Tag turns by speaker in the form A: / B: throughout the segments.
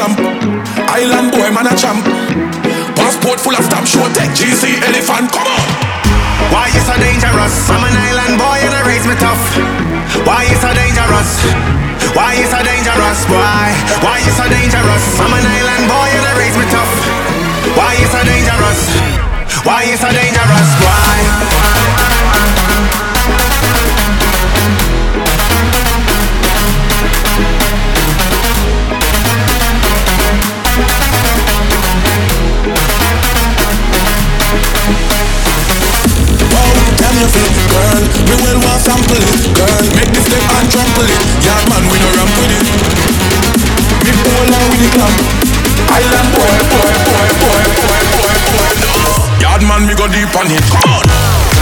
A: clamp. Island boy, man a champ. Passport full of stamp, show
B: tech, GC, elephant, come on.
C: Why you so dangerous? I'm an island boy and I raise me tough. Why you so dangerous? Why you so dangerous, boy? Why you so dangerous? I'm an island boy and I raise me tough. Why you so dangerous? Why you so dangerous, boy?
B: Feel, girl Me well want sample it, girl Make this step and trample it Yard man, we no ramp with it Me pull on with the clamp Island boy, boy, boy, boy, boy, boy, boy, no Yard man, me go deep on it, come on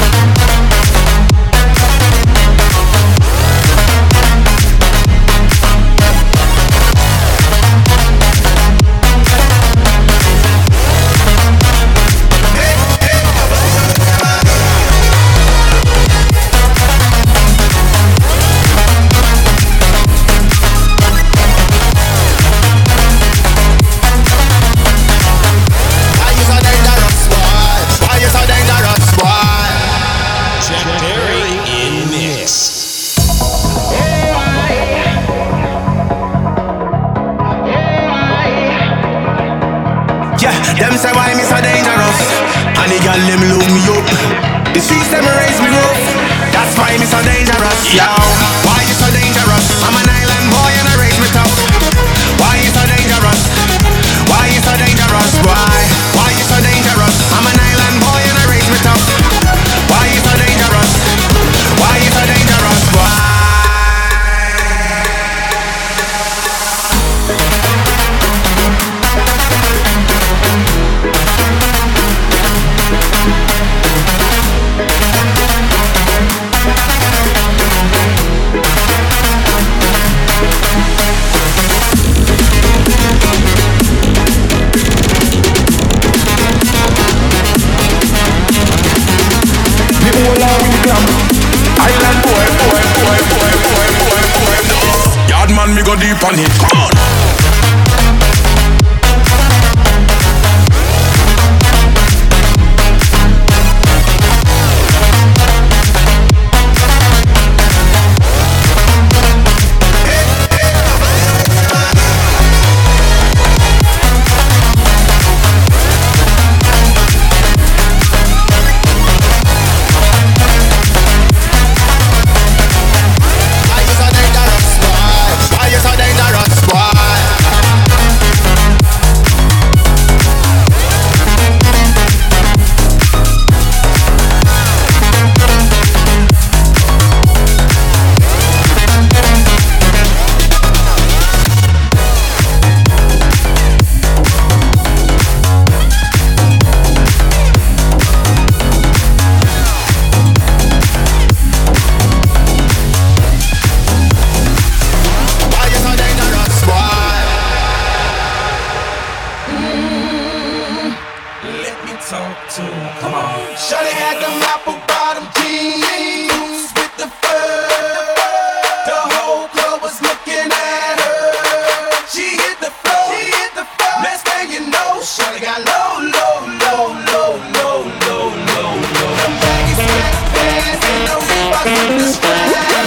D: Describe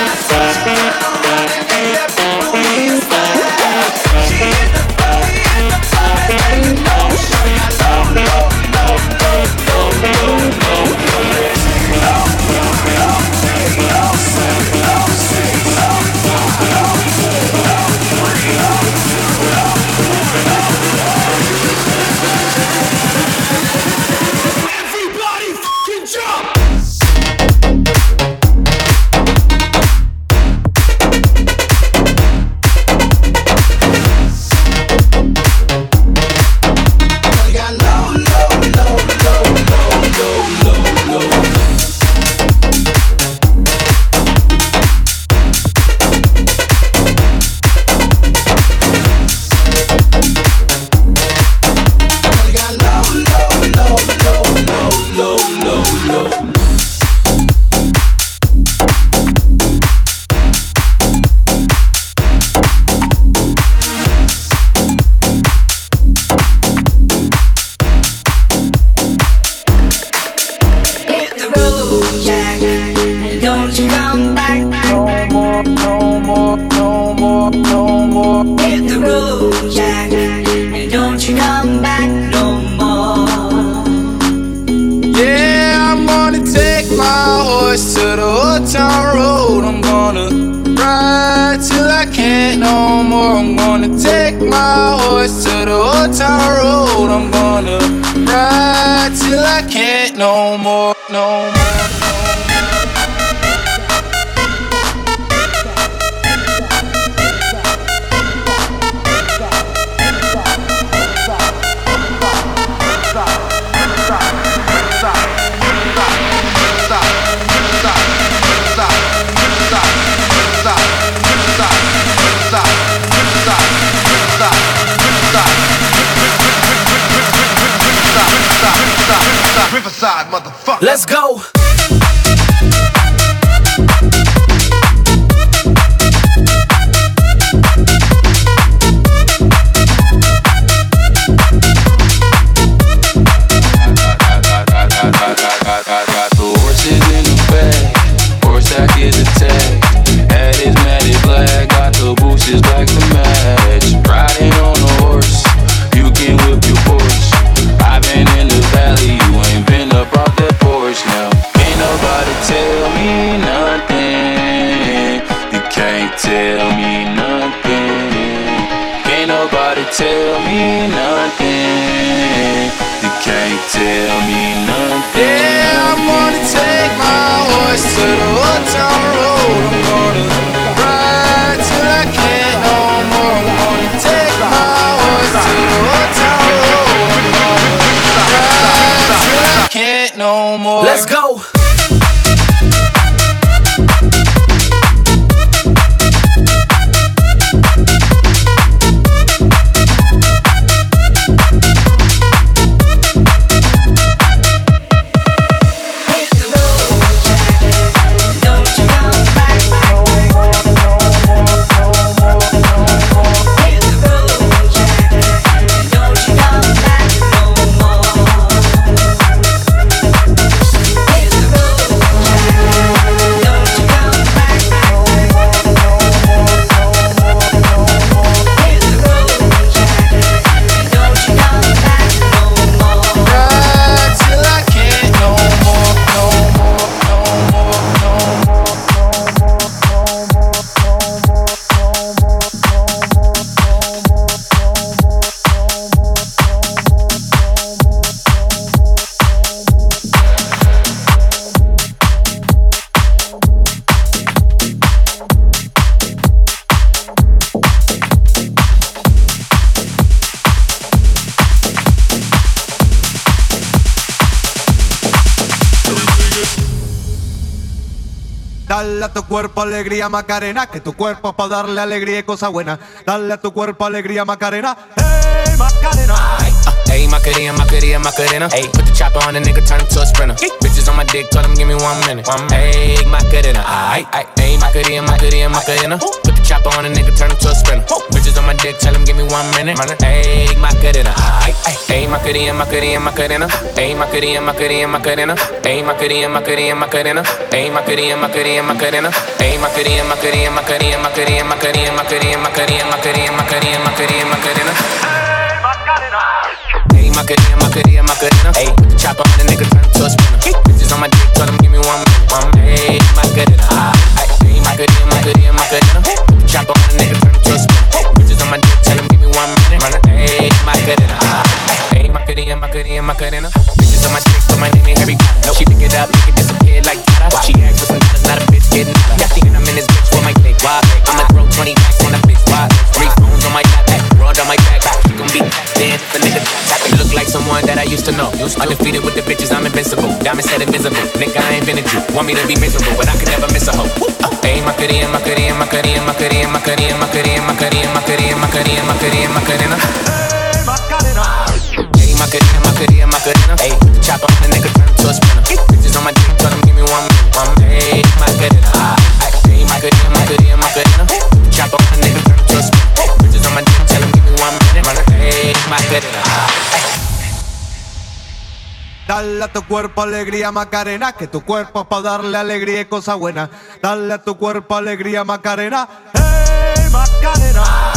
D: cuerpo alegría Macarena, que tu cuerpo es para darle alegría y cosa buena. Dale a tu cuerpo alegría Macarena, hey Macarena.
E: Hey, Macarena, Macarena, Macarena. Hey, put the chopper on the nigga, turn him to a sprinter. Bitches on my dick, tell him give me one minute. One hey, Macarena. Hey, Macarena, Macarena, Macarena. Chopper on the nigga, turn him to a sprinter. Bitches on my dick, tell him give me one minute. Macarena. Aight, aight. Hey, Macarena, Macarena, Macarena. Hey, Macarena, Macarena, Macarena. Hey, Macarena, Macarena, Macarena. Hey, Macarena, Macarena, Macarena. Hey, Macarena, Macarena, Macarena, Macarena, Macarena, Macarena, Macarena, Macarena, Macarena, Macarena, Macarena. Hey, Macarena, Macarena, Macarena. Hey, chop on the nigga, turn to a spinner. Bitches on my dick, tell them give me one minute. Hey, Macarena. Hey, Macarena, Macarena, Macarena. Chop on nigga, turn to a spinner. Bitches on my dick, tell them give me one minute. Hey, Macarena. Hey, Macarena, Macarena, Macarena. Bitches on my dick, so my name ain't Harry Potter. She pick it up, make it disappear like that. She asked for some dollars, not a bitch getting out. Got thinking I'm in this bitch with my click. Why? I'ma throw 20 racks on a bitch. Why? Three phones on my lap, broad on my used to know. Undefeated with the bitches, I'm invincible. Diamond said invisible. Nigga, I a Jew. Want me to be miserable, but I could never miss a hoe. Hey, Macarena, Macarena, Macarena, Macarena, Macarena, Macarena, Macarena, Macarena, Macarena, Macarena, Macarena. Hey, Macarena, Macarena, Macarena. Hey, chop on the nigga, turn to a spinner. Bitches on my dick, tell them give me one minute. One. Hey, Macarena. Hey, Macarena, Macarena, Macarena. Chop on the nigga, turn to a spinner. Bitches on my dick, tell them give me one minute. Hey, Macarena.
D: Dale a tu cuerpo alegría Macarena, que tu cuerpo es para darle alegría y cosa buena. Dale a tu cuerpo alegría Macarena, hey Macarena.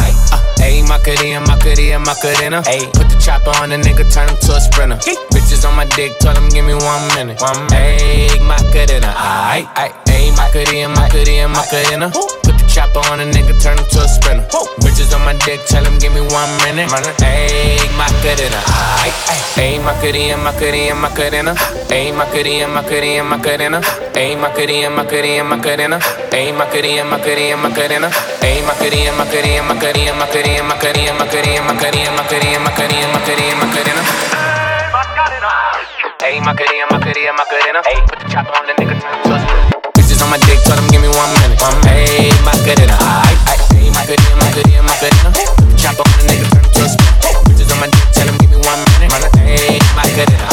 E: Hey, Macarena, Macarena, Macarena. Hey, put the chopper on the nigga, turn him to a sprinter. Bitches Bitches on my dick, tell them give me one minute. One egg, macarena. Aight, aight, ayy, macarena, macarena, macarena. Chopper on a nigga, turn him to a sprinter. Bitches on my dick, tell them give me one minute. Egg, macarena. Ayy, macarena, macarena, macarena. Ayy, macarena, macarena, macarena. Ayy, macarena, macarena, macarena. Ayy, macarena, macarena, macarena. Ayy, macarena, macarena, macarena, macarena, macarena, macarena, macarena, macarena, macarena, macarena, macarena. Ayy, Macarena, Macarena, Macarena. Ayy, put the chopper on the nigga, turn to a Bitches on my dick, tell them give me one minute. One Ayy, Macarena. Ayy, ayy, Macarena, Macarena, Macarena. Chopper on the nigga, turn to a Bitches on my dick, tell them give me one minute. Ayy, Macarena.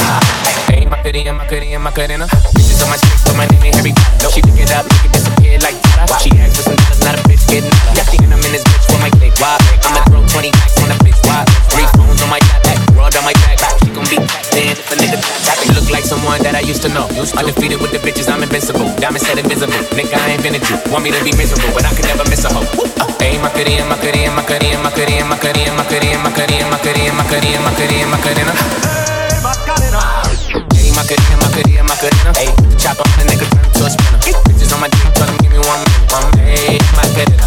E: Ayy, Macarena, Macarena, Macarena. Bitches on my dick, so my name ain't Harry Potter. She pick it up, make it disappear like that. She asked for some dollars, not a bitch getting out. Y'all thinking I'm in this bitch with my click. Why? I'ma throw 20 racks on the bitch. Why? Three phones on my back, world on my back. Gon' be in if a nigga tap look like someone that I used to know. Undefeated with the bitches, I'm invincible. Diamond said invisible. Nigga, I ain't been a Jew. Want me to be miserable, but I could never miss a hoe. Hey, Macarena, Macarena, Macarena, Macarena, Macarena, Macarena, Macarena, Macarena, Macarena, Macarena, Macarena. Hey, Macarena, Macarena, Macarena. Hey, the chopper on the nigga turn to a spinner. Bitches on my dick, tell them give me one minute. One hey, Macarena. Hey,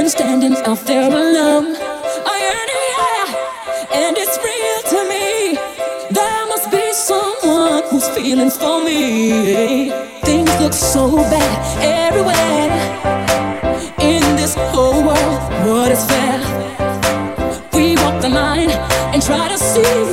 E: been standing
F: out there alone. I yearn. it, yeah, and it's real
G: to me. There must be someone who's feeling for me. Things look so bad everywhere in this whole world. What is fair? We walk the line and
F: try to see.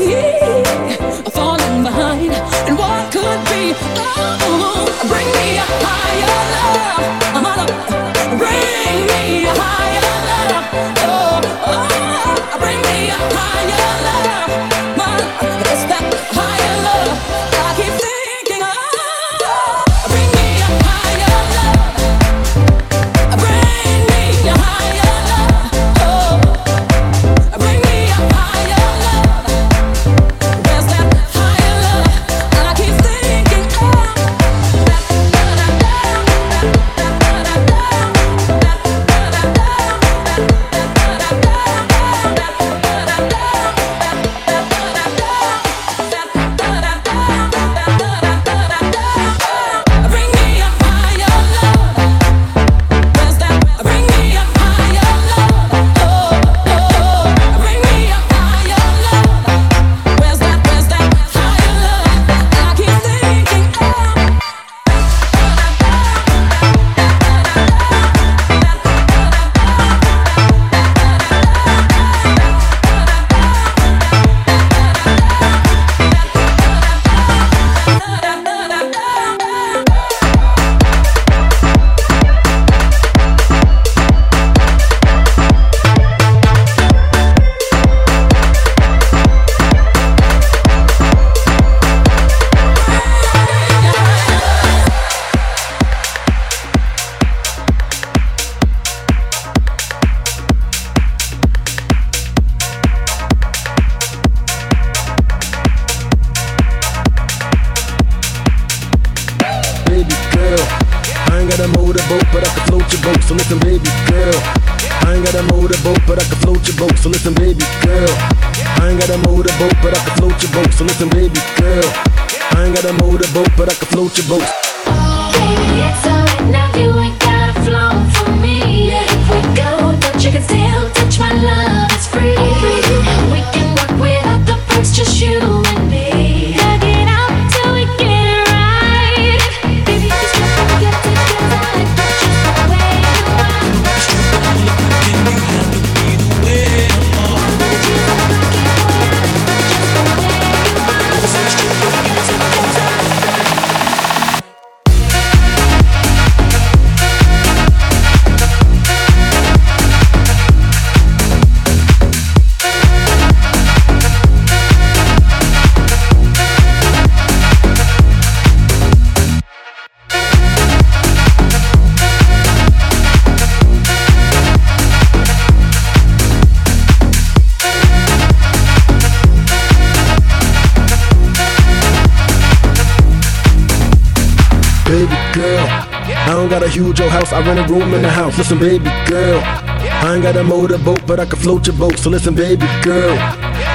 F: house. I rent a room in the house. Listen, baby girl. I ain't got a motorboat, but I can float your boat. So listen, baby girl.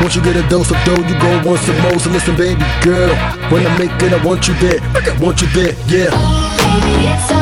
F: Once you get a dose of dough, you go want some more. So listen, baby girl. When I make it, I want you there. I want you there, yeah.
G: Baby,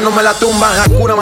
C: no me la tumba Hakuna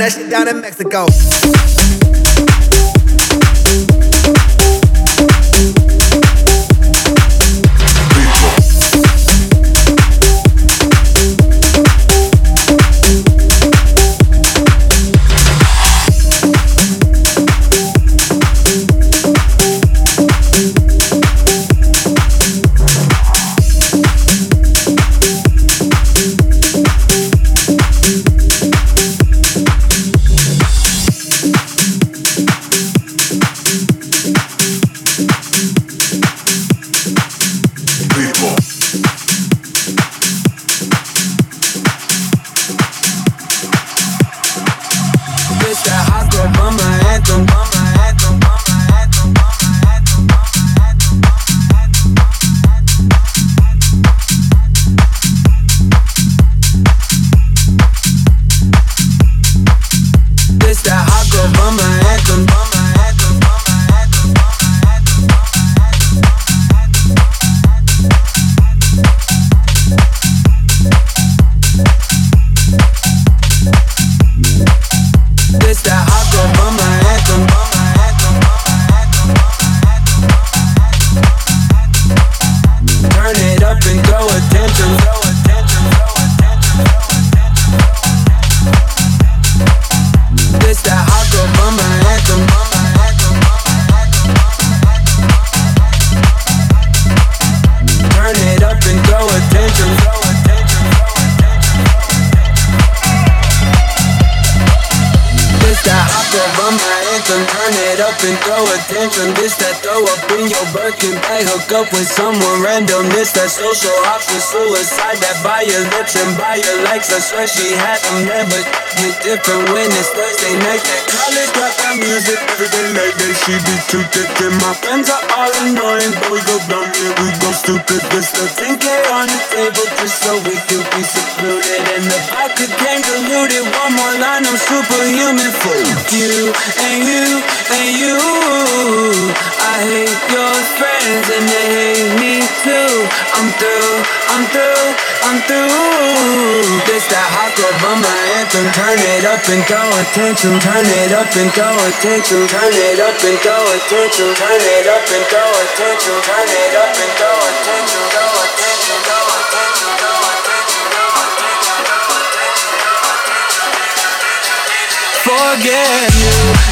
H: that shit down in Mexico.
I: Bag. Hook up with someone random. This that social option suicide. That buy your lips and buy your likes. I swear she had them there, but it's different when it's Thursday night. That college dropout music every day like that. She be too thick and my friends are all annoying, but we go dumb and we go stupid. This the 10k on the table just so we can be secluded. And the vodka came diluted. One more line, I'm superhuman for you and you and you. I hate your friends and they hate me too. I'm through, I'm through, I'm through. This that hot girl bummer anthem. Turn it up and throw attention. Turn it up and throw attention. Turn it up and throw attention. Turn it up and throw attention. Turn it up and throw attention. Throw attention. Throw attention. Throw attention. Throw attention. Forget you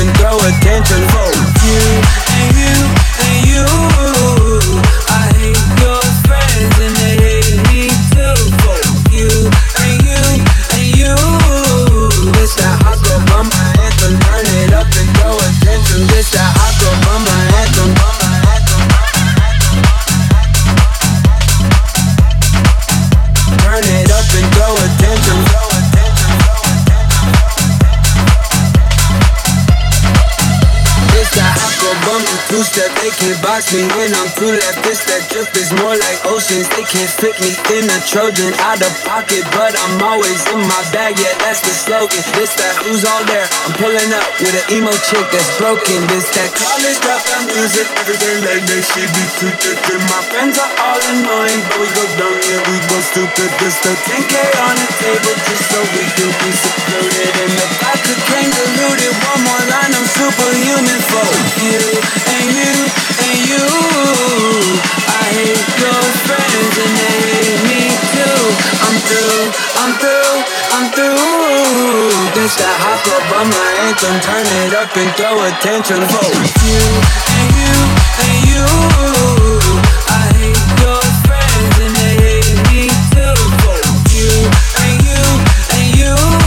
I: and throw attention. For you and you and you. Bumper two step. They can't box me when I'm too left. This that drip is more like oceans. They can't fit me in a Trojan out of pocket, but I'm always in my bag. Yeah, that's the slogan. This that who's all there? I'm pulling up with an emo chick that's broken. This that college dropout music. Everything like that shit be too thick. And my friends are all annoying, but we go dumb, yeah, we go stupid. This the 10k on the table just so we can be secluded. And the vodka came diluted. One more line, I'm superhuman for you you and you. I hate your friends and they hate me too. I'm through, I'm through, I'm through. This that hot girl bummer Anthem, turn it up and throw attention. I hate your friends and hate me too. You and you and you're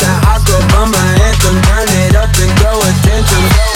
I: the hope of mama anthem. Turn it up and throw attention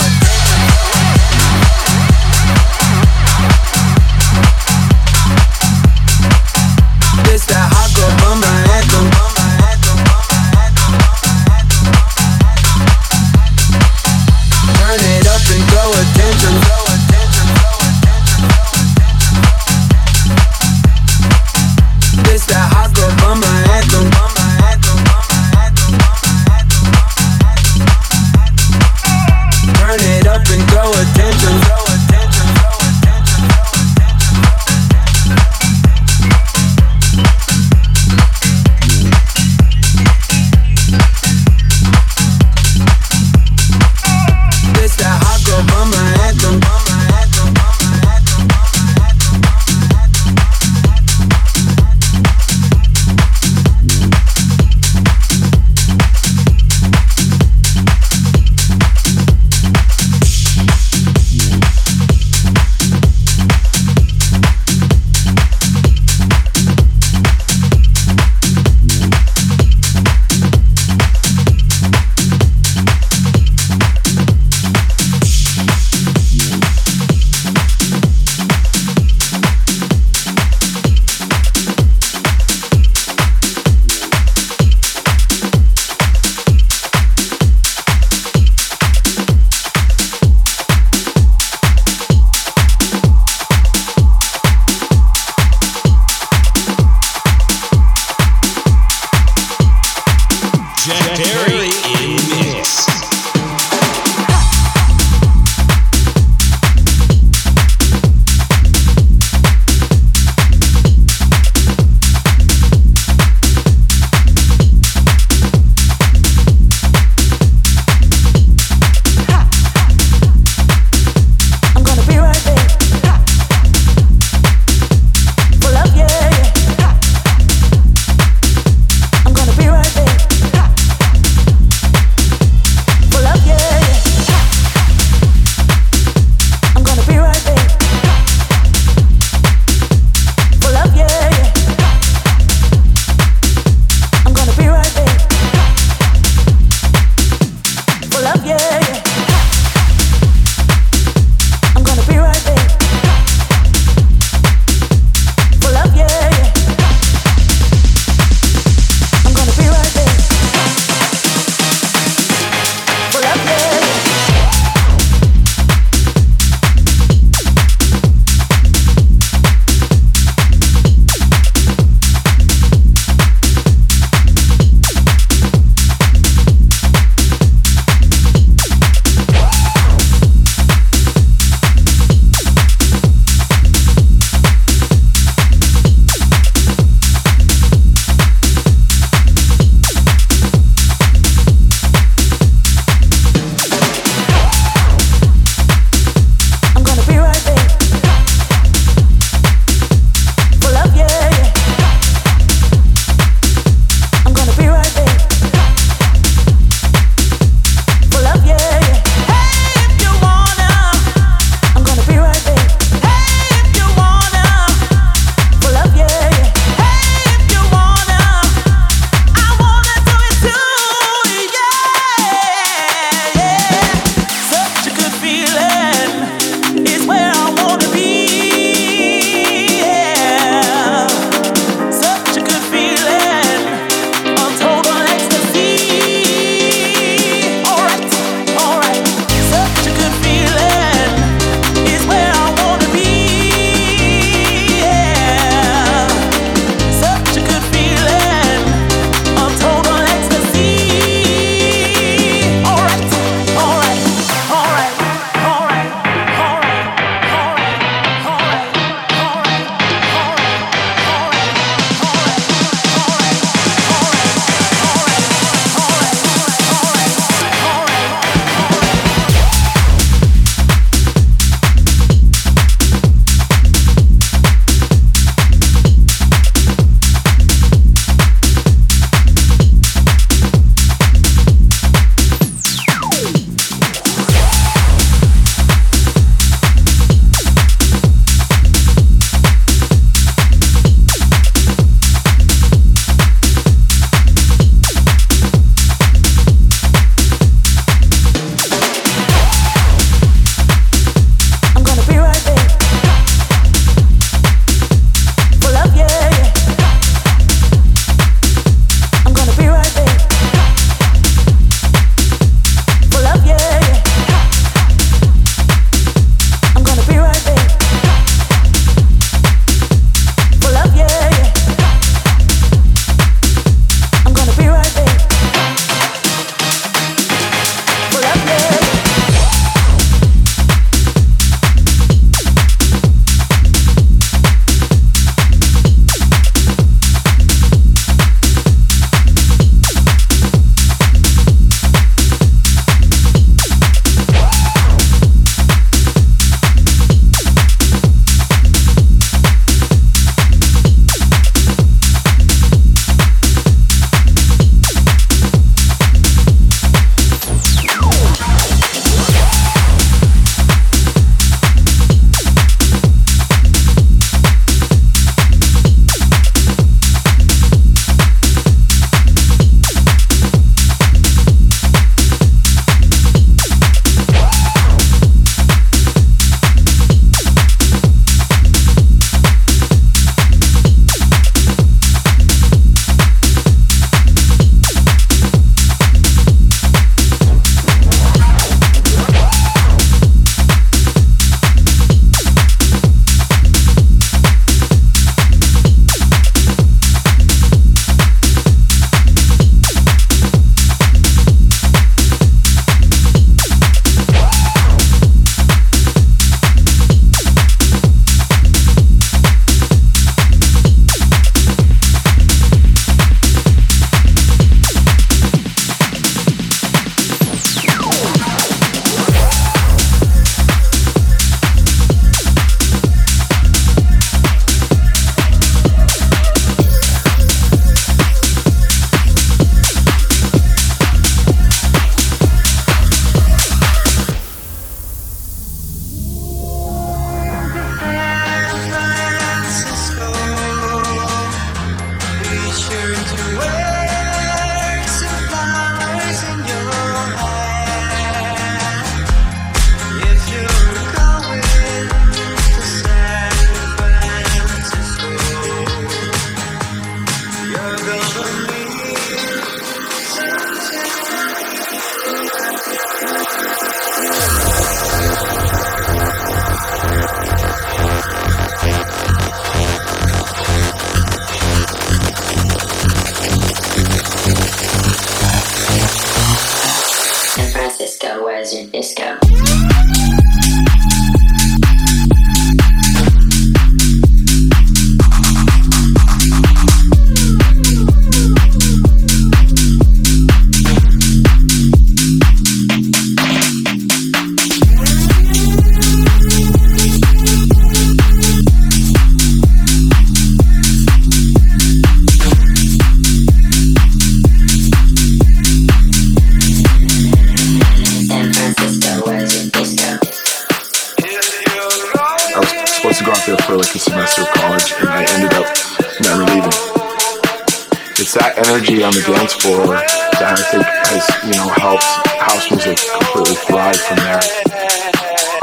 J: vibe from there.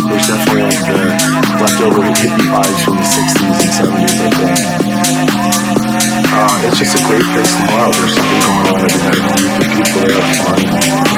J: There's definitely like the leftover hippie vibes from the 60s and 70s, I think. Uh, it's just a great place to go. There's something going on every night. People are having fun.